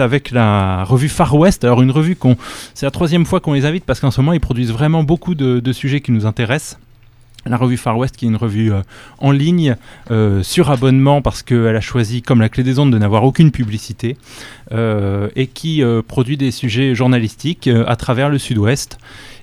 avec la revue Far West. Alors une revue qu'on, c'est la troisième fois qu'on les invite parce qu'en ce moment ils produisent vraiment beaucoup de sujets qui nous intéressent la revue Far West qui est une revue euh, en ligne euh, sur abonnement parce qu'elle a choisi comme la clé des ondes de n'avoir aucune publicité et qui produit des sujets journalistiques à travers le sud-ouest.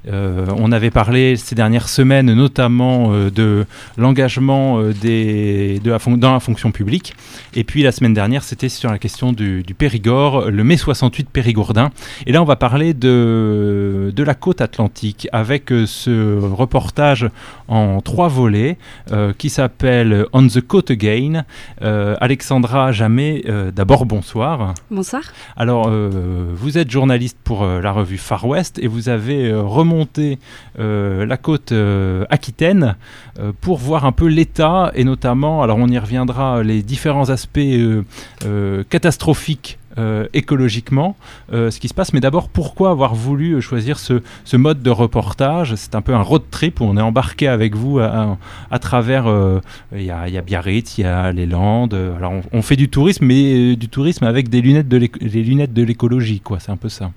on avait parlé ces dernières semaines notamment de l'engagement dans la fonction publique. Et puis la semaine dernière, c'était sur la question du, Périgord, le mai 68 périgourdin. Et là, on va parler de, de la côte atlantique avec ce reportage en trois volets euh, qui s'appellent On the Coast Again. Euh, Alexandra Jamais, euh, d'abord bonsoir. Bonsoir. Alors, vous êtes journaliste pour la revue Far West et vous avez remonté la côte aquitaine pour voir un peu l'état et notamment, alors on y reviendra, les différents aspects catastrophiques euh, écologiquement euh, ce qui se passe. Mais d'abord, pourquoi avoir voulu euh, choisir ce, mode de reportage? C'est un peu un road trip où on est embarqué avec vous à, travers. Il y, a, Biarritz, il y a les Landes. alors, on, fait du tourisme, mais du tourisme avec des lunettes de les lunettes de l'écologie, quoi. C'est un peu ça.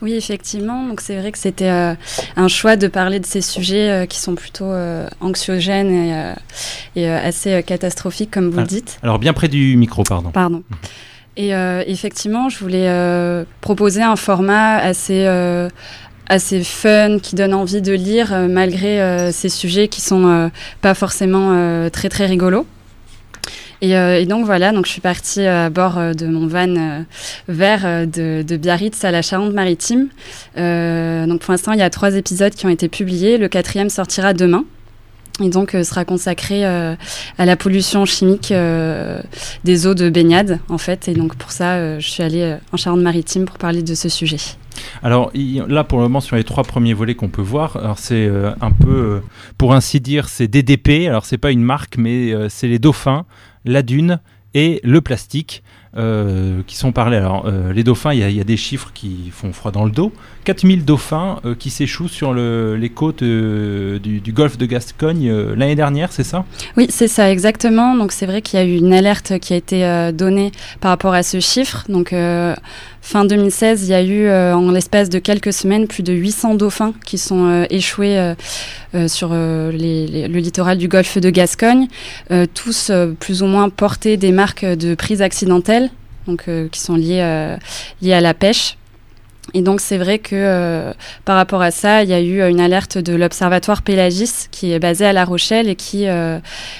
Oui, effectivement. Donc, c'est vrai que c'était un choix de parler de ces sujets qui sont plutôt anxiogènes et, assez catastrophiques, comme vous le dites. Alors, bien près du micro, pardon. Pardon. Et euh, effectivement, je voulais euh, proposer un format assez, euh, assez fun, qui donne envie de lire, malgré ces sujets qui sont pas forcément très très rigolos. Et, donc voilà, donc je suis partie à bord de mon van vert de, de, Biarritz à la Charente-Maritime. donc pour l'instant, il y a trois épisodes qui ont été publiés. Le quatrième sortira demain et donc euh, sera consacré euh, à la pollution chimique euh, des eaux de baignade en fait et donc pour ça je suis allée en Charente-Maritime pour parler de ce sujet. Alors là pour le moment sur les trois premiers volets qu'on peut voir, c'est un peu pour ainsi dire c'est DDP, alors c'est pas une marque mais c'est les dauphins, la dune et le plastique. Euh, qui sont parlés. Alors, euh, les dauphins, il y, a des chiffres qui font froid dans le dos. 4000 dauphins euh, qui s'échouent sur les côtes du, golfe de Gascogne l'année dernière, c'est ça? Oui, c'est ça, exactement. Donc, c'est vrai qu'il y a eu une alerte qui a été donnée par rapport à ce chiffre. Donc, fin 2016, il y a eu, en l'espace de quelques semaines, plus de 800 dauphins qui sont échoués sur le littoral du golfe de Gascogne, tous plus ou moins portés des marques de prise accidentelle donc, euh, qui sont liées, euh, liées à la pêche. Et donc c'est vrai que euh, par rapport à ça, il y a eu une alerte de l'Observatoire Pélagis qui est basé à La Rochelle et qui,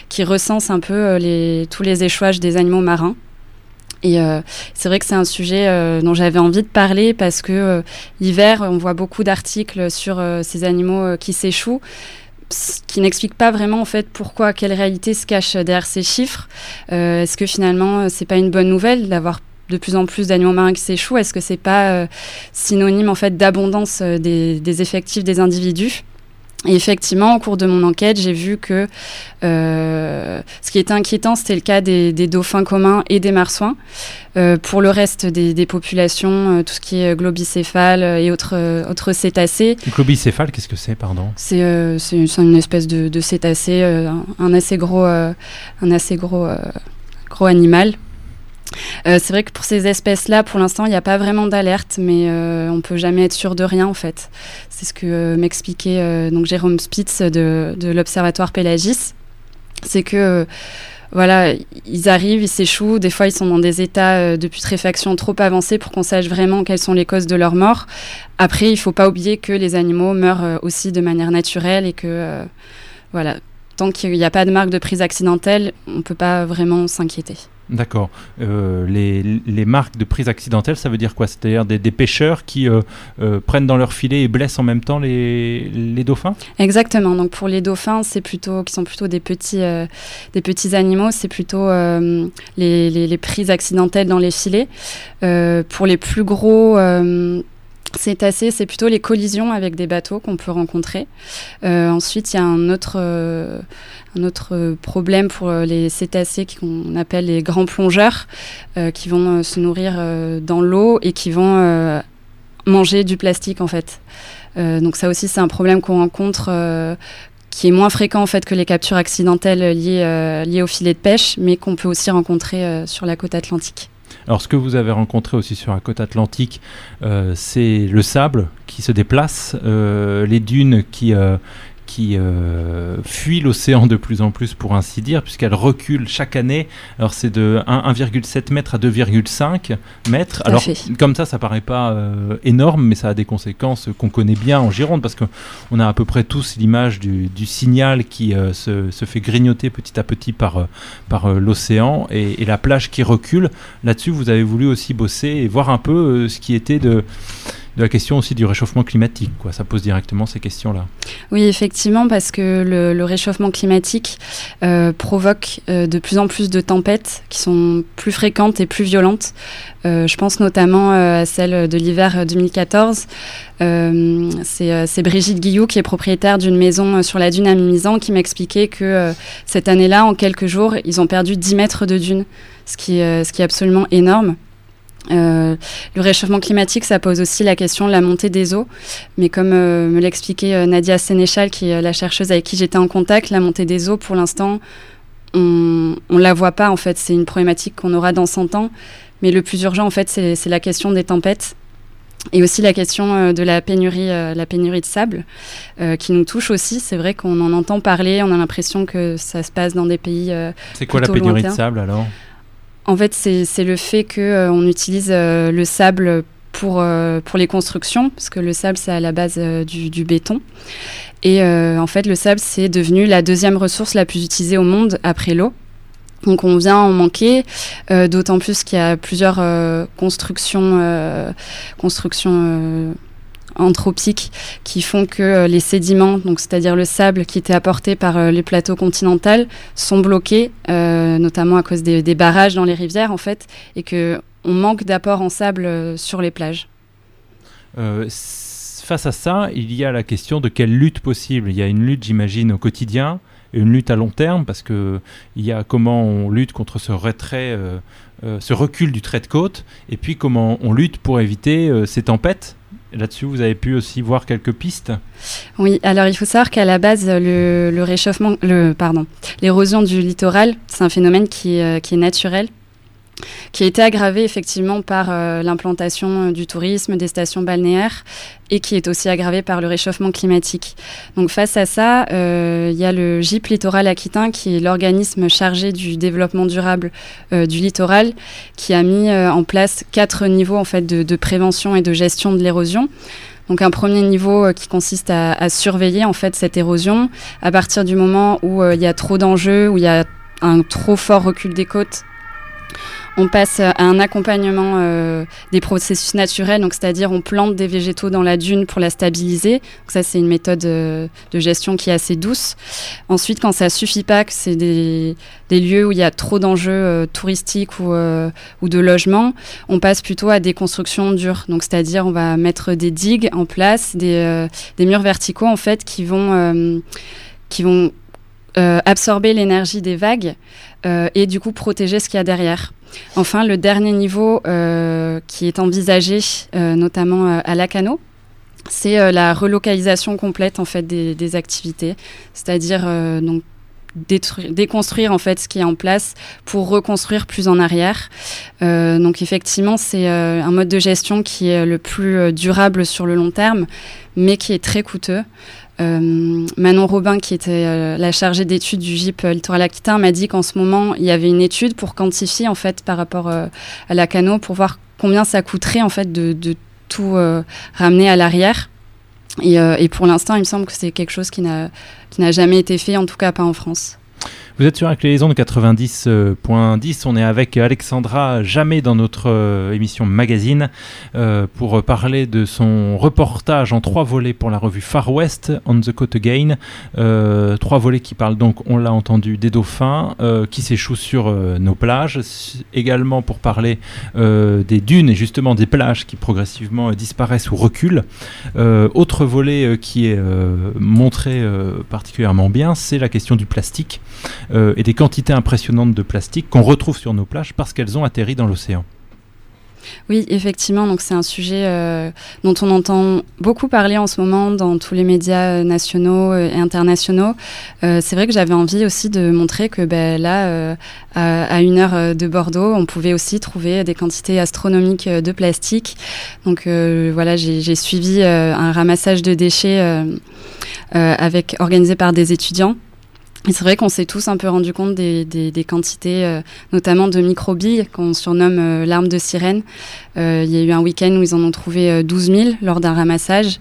qui recense un peu les, tous les échouages des animaux marins. Et c'est vrai que c'est un sujet dont j'avais envie de parler parce que l'hiver, on voit beaucoup d'articles sur ces animaux qui s'échouent qui n'explique pas vraiment en fait pourquoi, quelle réalité se cache derrière ces chiffres. Euh, est-ce que finalement c'est pas une bonne nouvelle d'avoir de plus en plus d'animaux marins qui s'échouent? Est-ce que c'est pas euh, synonyme en fait d'abondance euh, des, effectifs des individus? Et effectivement, au cours de mon enquête, j'ai vu que euh, ce qui était inquiétant, c'était le cas des, dauphins communs et des marsouins. Euh, pour le reste des, populations, euh, tout ce qui est globicéphale et autres, autres cétacés. Globicéphale, qu'est-ce que c'est, pardon? C'est une espèce de, de cétacé, un, assez gros, un assez gros, gros animal. Euh, c'est vrai que pour ces espèces-là, pour l'instant, il n'y a pas vraiment d'alerte, mais euh, on peut jamais être sûr de rien en fait. C'est ce que euh, m'expliquait donc Jérôme Spitz de, l'Observatoire Pélagis. C'est que voilà, ils arrivent, ils s'échouent. Des fois, ils sont dans des états de putréfaction trop avancés pour qu'on sache vraiment quelles sont les causes de leur mort. Après, il ne faut pas oublier que les animaux meurent aussi de manière naturelle et que, voilà, tant qu'il n'y a pas de marque de prise accidentelle, on ne peut pas vraiment s'inquiéter. D'accord. Euh, les, marques de prise accidentelle, ça veut dire quoi? C'est-à-dire des, pêcheurs qui euh, euh, prennent dans leur filet et blessent en même temps les, dauphins? Exactement. Donc pour les dauphins, c'est plutôt qui sont plutôt des petits, des petits animaux, c'est plutôt les, les, prises accidentelles dans les filets. pour les plus gros Cétacés, c'est plutôt les collisions avec des bateaux qu'on peut rencontrer. Euh, ensuite, il y a un autre, euh, un autre problème pour les cétacés qu'on appelle les grands plongeurs, euh, qui vont se nourrir dans l'eau et qui vont manger du plastique en fait. donc ça aussi, c'est un problème qu'on rencontre qui est moins fréquent en fait que les captures accidentelles liées, liées au filet de pêche, mais qu'on peut aussi rencontrer sur la côte atlantique. Alors ce que vous avez rencontré aussi sur la côte atlantique, c'est le sable qui se déplace, les dunes qui, qui euh, fuit l'océan de plus en plus, pour ainsi dire, puisqu'elle recule chaque année. Alors c'est de 1,7 mètres à 2,5 mètres. Alors comme ça, ça paraît pas euh, énorme, mais ça a des conséquences qu'on connaît bien en Gironde, parce qu'on a à peu près tous l'image du, signal qui euh, se, se, fait grignoter petit à petit par, par l'océan et, et, la plage qui recule. Là-dessus, vous avez voulu aussi bosser et voir un peu ce qui était de de la question aussi du réchauffement climatique. Quoi. Ça pose directement ces questions-là. Oui, effectivement, parce que le, réchauffement climatique euh, provoque euh, de plus en plus de tempêtes qui sont plus fréquentes et plus violentes. Euh, je pense notamment à celle de l'hiver 2014. C'est Brigitte Guillou, qui est propriétaire d'une maison sur la dune à Mimizan, qui m'expliquait que cette année-là, en quelques jours, ils ont perdu 10 mètres de dune, ce qui, ce qui est absolument énorme. Euh, le réchauffement climatique, ça pose aussi la question de la montée des eaux. Mais comme euh, me l'expliquait euh, Nadia Sénéchal, qui est la chercheuse avec qui j'étais en contact, la montée des eaux, pour l'instant, on ne la voit pas. En fait, c'est une problématique qu'on aura dans 100 ans. Mais le plus urgent, en fait, c'est la question des tempêtes. Et aussi la question de la pénurie, la pénurie de sable, qui nous touche aussi. C'est vrai qu'on en entend parler, on a l'impression que ça se passe dans des pays. c'est quoi la pénurie de sable alors? En fait, c'est le fait qu'on euh, utilise euh, le sable pour, euh, pour les constructions, parce que le sable, c'est à la base du, béton. Et en fait, le sable, c'est devenu la deuxième ressource la plus utilisée au monde après l'eau. Donc on vient en manquer, d'autant plus qu'il y a plusieurs constructions, constructions anthropiques qui font que euh, les sédiments, c'est-à-dire le sable qui était apporté par euh, les plateaux continentaux, sont bloqués, euh, notamment à cause des, barrages dans les rivières en fait, et que on manque d'apport en sable sur les plages. face à ça, il y a la question de quelle lutte possible. Il y a une lutte, j'imagine, au quotidien, une lutte à long terme, parce que il y a comment on lutte contre ce retrait, ce recul du trait de côte, et puis comment on lutte pour éviter ces tempêtes Là-dessus, vous avez pu aussi voir quelques pistes Oui, alors il faut savoir qu'à la base, le, réchauffement, le, pardon, l'érosion du littoral, c'est un phénomène qui, euh, qui est naturel qui a été aggravé effectivement par euh, l'implantation euh, du tourisme, des stations balnéaires, et qui est aussi aggravé par le réchauffement climatique. Donc face à ça, euh, il y a le GIP Littoral Aquitain, qui est l'organisme chargé du développement durable du littoral, qui a mis en place quatre niveaux en fait de, prévention et de gestion de l'érosion. Donc un premier niveau qui consiste à, à, surveiller en fait cette érosion à partir du moment où il y a trop d'enjeux, où il y a un trop fort recul des côtes on passe à un accompagnement euh, des processus naturels, donc c'est-à-dire on plante des végétaux dans la dune pour la stabiliser. Ça c'est une méthode euh, de gestion qui est assez douce. Ensuite, quand ça suffit pas, que c'est des, lieux où il y a trop d'enjeux euh, touristiques ou, ou de logements, on passe plutôt à des constructions dures. Donc c'est-à-dire on va mettre des digues en place, des, des murs verticaux en fait qui vont qui vont absorber l'énergie des vagues et du coup protéger ce qu'il y a derrière. Enfin, le dernier niveau euh, qui est envisagé, euh, notamment euh, à Lacano, c'est la relocalisation complète en fait des, activités, c'est-à-dire donc déconstruire en fait ce qui est en place pour reconstruire plus en arrière. donc effectivement, c'est un mode de gestion qui est le plus durable sur le long terme, mais qui est très coûteux. Euh, Manon Robin, qui était euh, la chargée d'études du GIP euh, Littoral Aquitain, m'a dit qu'en ce moment, il y avait une étude pour quantifier, en fait, par rapport à la cano, pour voir combien ça coûterait, en fait, de, tout ramener à l'arrière. Et, et, pour l'instant, il me semble que c'est quelque chose qui n'a jamais été fait, en tout cas pas en France. Vous êtes sur la clé de 90.10. On est avec Alexandra Jamais dans notre euh, émission magazine euh, pour parler de son reportage en trois volets pour la revue Far West, On the Coast Again. Euh, trois volets qui parlent donc, on l'a entendu, des dauphins qui s'échouent sur nos plages. Également pour parler des dunes et justement des plages qui progressivement disparaissent ou reculent. autre volet qui est montré particulièrement bien, c'est la question du plastique. Euh, et des quantités impressionnantes de plastique qu'on retrouve sur nos plages parce qu'elles ont atterri dans l'océan. Oui, effectivement, donc c'est un sujet euh, dont on entend beaucoup parler en ce moment dans tous les médias euh, nationaux et internationaux. c'est vrai que j'avais envie aussi de montrer que ben, là, à, une heure de Bordeaux, on pouvait aussi trouver des quantités astronomiques de plastique. Donc voilà, j'ai suivi un ramassage de déchets avec, organisé par des étudiants c'est vrai qu'on s'est tous un peu rendu compte des, des, quantités, euh, notamment de microbilles, qu'on surnomme euh, l'arme de sirène. Euh, il y a eu un week-end où ils en ont trouvé 12 000 lors d'un ramassage.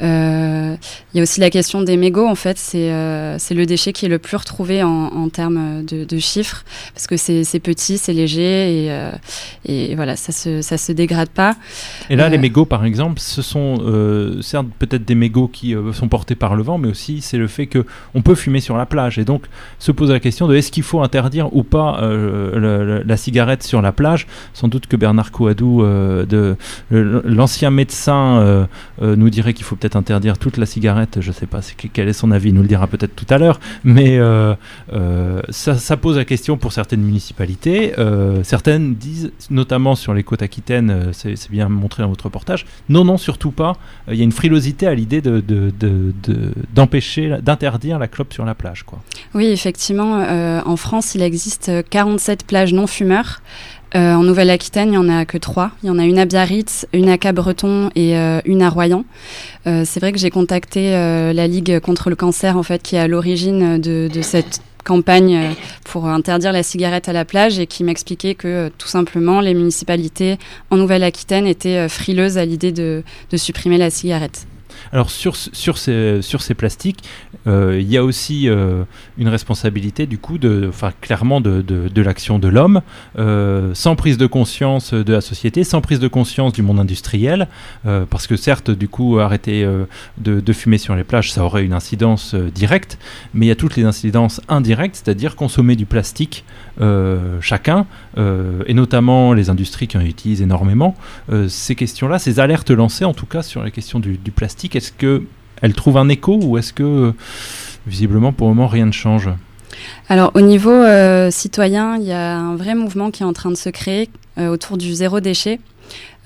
Il y a aussi la question des mégots, en fait. C'est c'est le déchet qui est le plus retrouvé en, en termes de, de, chiffres, parce que c'est petit, c'est léger, et, et, voilà, ça se, ça se dégrade pas. Et là, les mégots, par exemple, ce sont certes peut-être des mégots qui sont portés par le vent, mais aussi c'est le fait qu'on peut fumer sur la plage. Et donc, se pose la question de est-ce qu'il faut interdire ou pas euh, la cigarette sur la plage Sans doute que Bernard Couadou, euh, l'ancien médecin, euh, nous dirait qu'il faut peut-être interdire toute la cigarette. Je ne sais pas quel est son avis, il nous le dira peut-être tout à l'heure. Mais ça, pose la question pour certaines municipalités. certaines disent, notamment sur les côtes aquitaines, c'est bien montré dans votre reportage, non, non, surtout pas. Il y a une frilosité à l'idée d'empêcher, de, d'interdire la clope sur la plage. Quoi. Oui, effectivement, euh, en France, il existe 47 plages non fumeurs. Euh, en Nouvelle-Aquitaine, il n'y en a que trois. Il y en a une à Biarritz, une à Cabreton et euh, une à Royan. c'est vrai que j'ai contacté la Ligue contre le cancer, en fait, qui est à l'origine de, cette campagne pour interdire la cigarette à la plage et qui m'expliquait que tout simplement les municipalités en Nouvelle-Aquitaine étaient frileuses à l'idée de supprimer la cigarette. Alors sur, ces, plastiques, euh, il y a aussi euh, une responsabilité du coup, de, clairement de, l'action de l'homme, euh, sans prise de conscience de la société, sans prise de conscience du monde industriel, parce que certes, du coup, arrêter de, fumer sur les plages, ça aurait une incidence directe, mais il y a toutes les incidences indirectes, c'est-à-dire consommer du plastique chacun, et notamment les industries qui en utilisent énormément. ces questions-là, ces alertes lancées en tout cas sur la question du plastique, est-ce qu'elle trouve un écho ou est-ce que, visiblement, pour le moment, rien ne change? Alors au niveau euh, citoyen, il y a un vrai mouvement qui est en train de se créer euh, autour du zéro déchet.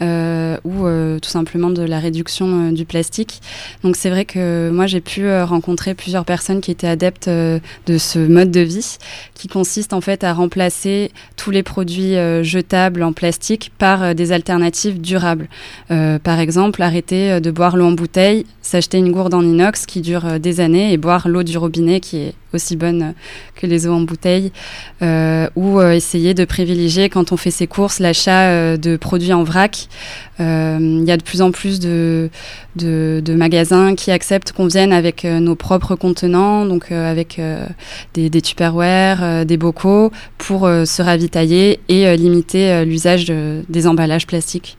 Euh, ou euh, tout simplement de la réduction euh, du plastique. Donc c'est vrai que moi j'ai pu rencontrer plusieurs personnes qui étaient adeptes de ce mode de vie qui consiste en fait à remplacer tous les produits jetables en plastique par des alternatives durables. par exemple, arrêter de boire l'eau en bouteille, s'acheter une gourde en inox qui dure des années et boire l'eau du robinet qui est aussi bonne que les eaux en bouteille, ou essayer de privilégier quand on fait ses courses l'achat de produits en vrac euh, il y a de plus en plus de, de, magasins qui acceptent qu'on vienne avec euh, nos propres contenants, donc euh, avec des, des tupperware, des bocaux, pour se ravitailler et limiter l'usage des emballages plastiques.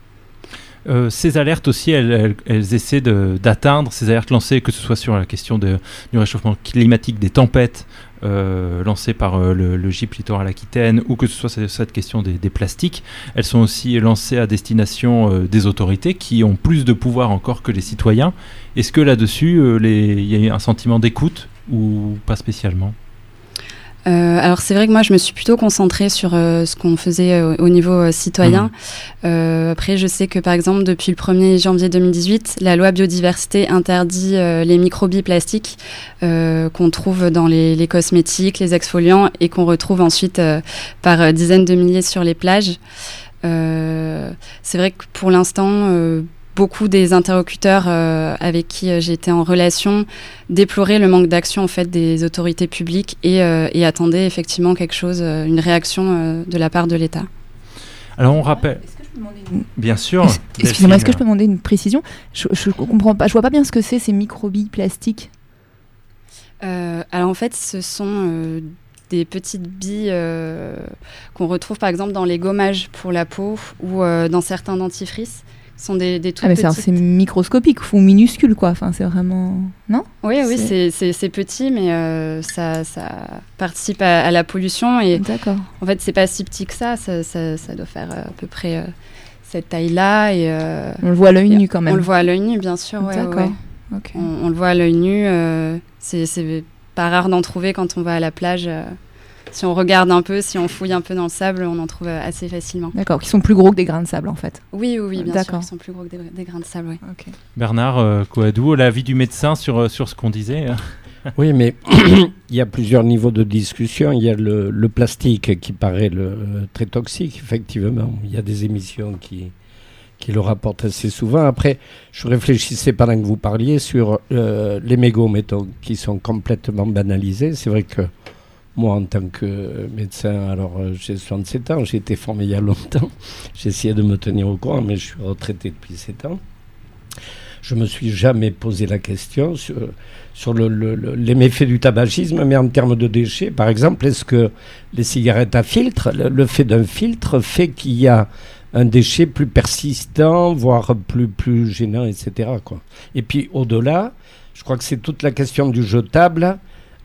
Ces alertes aussi, elles, essaient d'atteindre, ces alertes lancées, que ce soit sur la question du réchauffement climatique, des tempêtes, euh, lancées par euh, le, le, GIP Littoral Aquitaine ou que ce soit cette question des, plastiques, elles sont aussi lancées à destination euh, des autorités qui ont plus de pouvoir encore que les citoyens. Est-ce que là-dessus, il y a un sentiment d'écoute ou pas spécialement? Euh, alors c'est vrai que moi je me suis plutôt concentrée sur euh, ce qu'on faisait euh, au niveau citoyen. Mhm. après je sais que par exemple depuis le 1er janvier 2018, la loi biodiversité interdit les microbilles plastiques qu'on trouve dans les, les, cosmétiques, les exfoliants et qu'on retrouve ensuite par dizaines de milliers sur les plages. c'est vrai que pour l'instant beaucoup des interlocuteurs euh, avec qui euh, j'étais en relation déploraient le manque d'action en fait des autorités publiques et, euh, attendaient effectivement quelque chose, une réaction de la part de l'État. Alors on rappelle. Bien sûr. Excusez-moi, est-ce que je peux demander une précision? Je, je comprends pas, je vois pas bien ce que c'est ces microbilles plastiques. alors en fait, ce sont des petites billes qu'on retrouve par exemple dans les gommages pour la peau ou dans certains dentifrices sont des, des ah mais c'est microscopique ou minuscule quoi. Enfin c'est vraiment non? Oui oui c'est petit mais euh, ça, ça, participe à, la pollution et d'accord. en fait c'est pas si petit que ça. Ça, ça, doit faire euh, à peu près euh, cette taille là et on le voit à l'œil nu quand même. on le voit à l'œil nu bien sûr d'accord. on, on, le voit à l'œil nu c'est pas rare d'en trouver quand on va à la plage si on regarde un peu, si on fouille un peu dans le sable, on en trouve assez facilement. D'accord, qui sont plus gros que des grains de sable en fait. Oui, oui, oui bien sûr, ils sont plus gros que des, grains de sable. Oui. Bernard euh, Coadou, l'avis du médecin sur, sur ce qu'on disait oui, mais il y a plusieurs niveaux de discussion. Il y a le, plastique qui paraît le, très toxique, effectivement. Il y a des émissions qui, qui le rapportent assez souvent. Après, je réfléchissais pendant que vous parliez sur euh, les mégots, mettons, qui sont complètement banalisés. C'est vrai que moi, en tant que médecin, alors euh, j'ai 67 ans, j'ai été formé il y a longtemps. Essayé de me tenir au courant, mais je suis retraité depuis 7 ans je me suis jamais posé la question sur, sur le, les méfaits du tabagisme, mais en termes de déchets, par exemple, est-ce que les cigarettes à filtre, le, fait d'un filtre fait qu'il y a un déchet plus persistant, voire plus, plus gênant, etc. Et puis au-delà, je crois que c'est toute la question du jetable.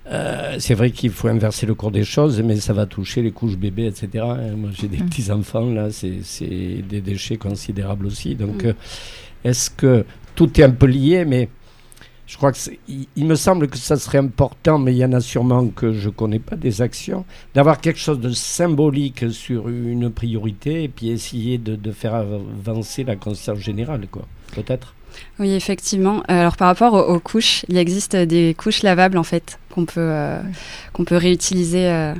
Euh, c'est vrai qu'il faut inverser le cours des choses, mais ça va toucher les couches bébés, etc. Moi, j'ai des mmh. petits-enfants, là, c'est des déchets considérables aussi. Donc, mmh. euh, est-ce que tout est un peu lié, mais je crois que il, me semble que ça serait important, mais il y en a sûrement que je ne connais pas des actions, d'avoir quelque chose de symbolique sur une priorité et puis essayer de, faire avancer la conscience générale, quoi. Peut-être. Oui, effectivement. Alors par rapport aux, couches, il existe des couches lavables en fait qu'on peut euh, qu'on peut réutiliser. Euh,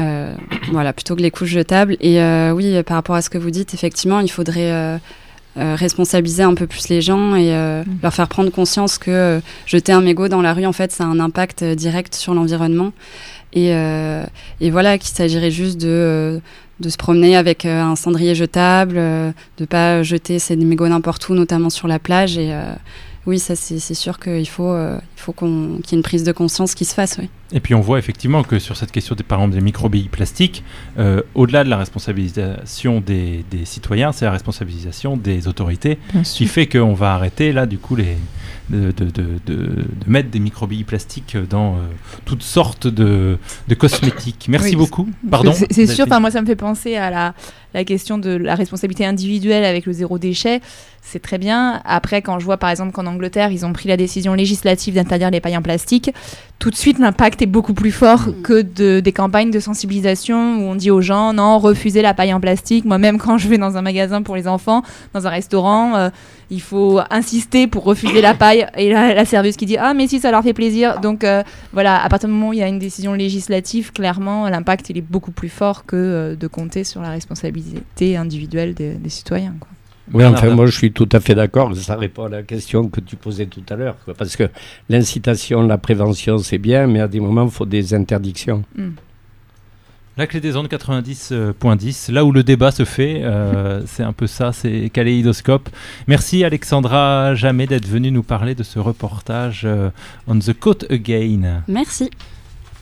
euh, voilà, plutôt que les couches jetables. Et oui, par rapport à ce que vous dites, effectivement, il faudrait euh, responsabiliser un peu plus les gens et euh, mm. leur faire prendre conscience que euh, jeter un mégot dans la rue, en fait, ça a un impact direct sur l'environnement. Et, et, voilà, qu'il s'agirait juste de, de, se promener avec un cendrier jetable, de ne pas jeter ces mégots n'importe où, notamment sur la plage. Et, oui, ça c'est sûr qu'il faut, euh, il faut qu'il y ait une prise de conscience qui se fasse. Oui. Et puis on voit effectivement que sur cette question des, par exemple, des microbilles plastiques, euh, au-delà de la responsabilisation des, des citoyens, c'est la responsabilisation des autorités qui fait qu'on va arrêter là du coup les, de, de, de, de, mettre des microbilles plastiques dans euh, toutes sortes de, cosmétiques. Merci beaucoup. Pardon. C'est sûr, moi ça me fait penser à la, la question de la responsabilité individuelle avec le zéro déchet. C'est très bien. Après, quand je vois par exemple qu'en Angleterre, ils ont pris la décision législative d'interdire les pailles en plastique, tout de suite l'impact est beaucoup plus fort mm. que de, des campagnes de sensibilisation où on dit aux gens non, refusez la paille en plastique. Moi-même, quand je vais dans un magasin pour les enfants, dans un restaurant, euh, il faut insister pour refuser la paille. Et la, la serveuse qui dit Ah, mais si, ça leur fait plaisir. Donc euh, voilà, à partir du moment où il y a une décision législative, clairement, l'impact il est beaucoup plus fort que euh, de compter sur la responsabilité individuelle des, citoyens. Oui, enfin, moi je suis tout à fait d'accord. Ça répond à la question que tu posais tout à l'heure. Parce que l'incitation, la prévention, c'est bien, mais à des moments, il faut des interdictions. Hmm. La clé des ondes 90.10, là où le débat se fait, euh, c'est un peu ça, c'est Kaléidoscope. Merci Alexandra Jamais d'être venue nous parler de ce reportage euh, On the Coast Again. Merci.